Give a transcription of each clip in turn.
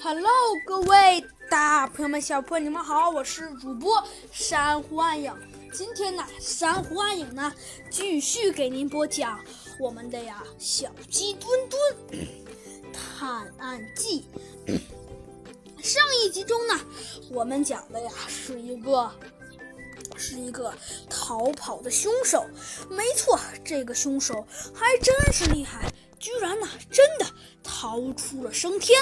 Hello，各位大朋友们、小朋友们，你们好，我是主播珊瑚暗影。今天呢，珊瑚暗影呢继续给您播讲我们的呀小鸡墩墩 探案记。上一集中呢，我们讲的呀是一个是一个逃跑的凶手。没错，这个凶手还真是厉害，居然呢真的逃出了升天。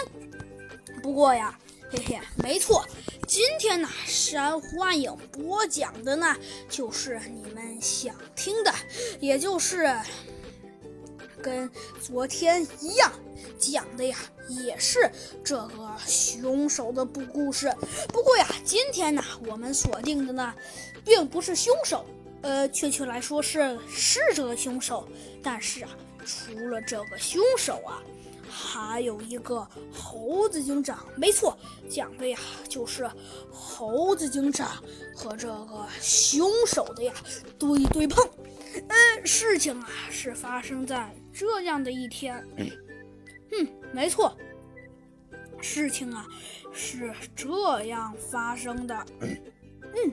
不过呀，嘿嘿，没错，今天呢，珊瑚暗影播讲的呢，就是你们想听的，也就是跟昨天一样讲的呀，也是这个凶手的不故事。不过呀，今天呢，我们锁定的呢，并不是凶手，呃，确切来说是是这个凶手，但是啊，除了这个凶手啊。还有一个猴子警长，没错，讲的呀就是猴子警长和这个凶手的呀对对碰。嗯，事情啊是发生在这样的一天。嗯，没错，事情啊是这样发生的。嗯，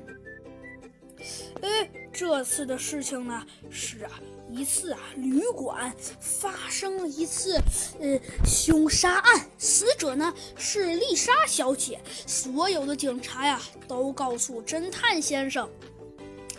哎，这次的事情呢是啊。一次啊，旅馆发生了一次呃凶杀案，死者呢是丽莎小姐。所有的警察呀都告诉侦探先生，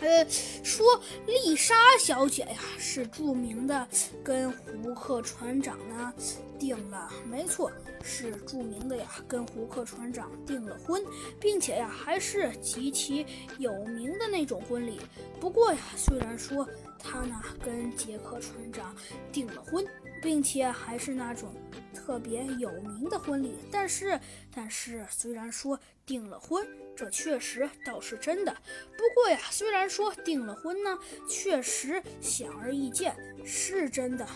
呃，说丽莎小姐呀是著名的，跟胡克船长呢订了，没错，是著名的呀，跟胡克船长订了婚，并且呀还是极其有名的那种婚礼。不过呀，虽然说。他呢跟杰克船长订了婚，并且还是那种特别有名的婚礼。但是，但是虽然说订了婚，这确实倒是真的。不过呀，虽然说订了婚呢，确实显而易见是真的。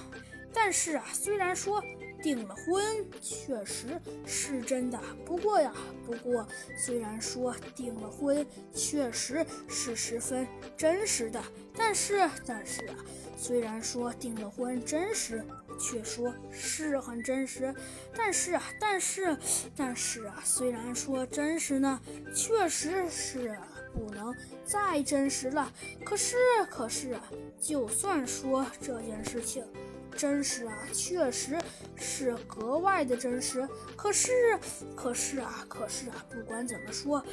但是啊，虽然说。订了婚确实是真的，不过呀，不过虽然说订了婚确实是十分真实的，但是但是啊，虽然说订了婚真实，却说是很真实，但是啊，但是但是啊，虽然说真实呢，确实是不能再真实了。可是可是啊，就算说这件事情。真实啊，确实是格外的真实。可是，可是啊，可是啊，不管怎么说，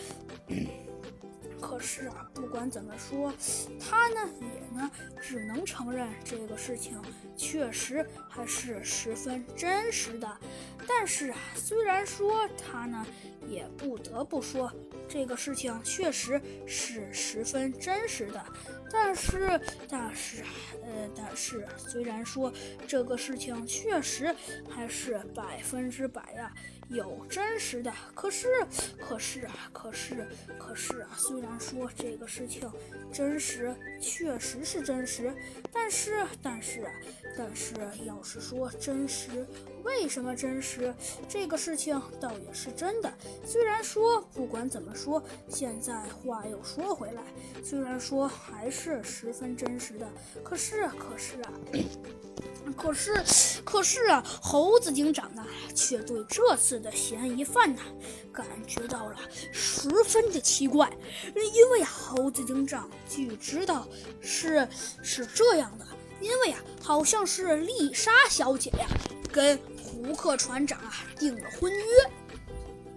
可是啊，不管怎么说，他呢也呢只能承认这个事情确实还是十分真实的。但是啊，虽然说他呢也不得不说这个事情确实是十分真实的。但是，但是，呃，但是，虽然说这个事情确实还是百分之百呀有真实的，可是，可是啊，可是，可是啊，虽然说这个事情真实，确实是真实，但是，但是啊，但是要是说真实，为什么真实？这个事情倒也是真的。虽然说不管怎么说，现在话又说回来，虽然说还是。十分真实的，可是，可是啊，可是，可是啊，猴子警长，却对这次的嫌疑犯呢，感觉到了十分的奇怪，因为呀，猴子警长据知道是是这样的，因为啊，好像是丽莎小姐呀，跟胡克船长啊订了婚约。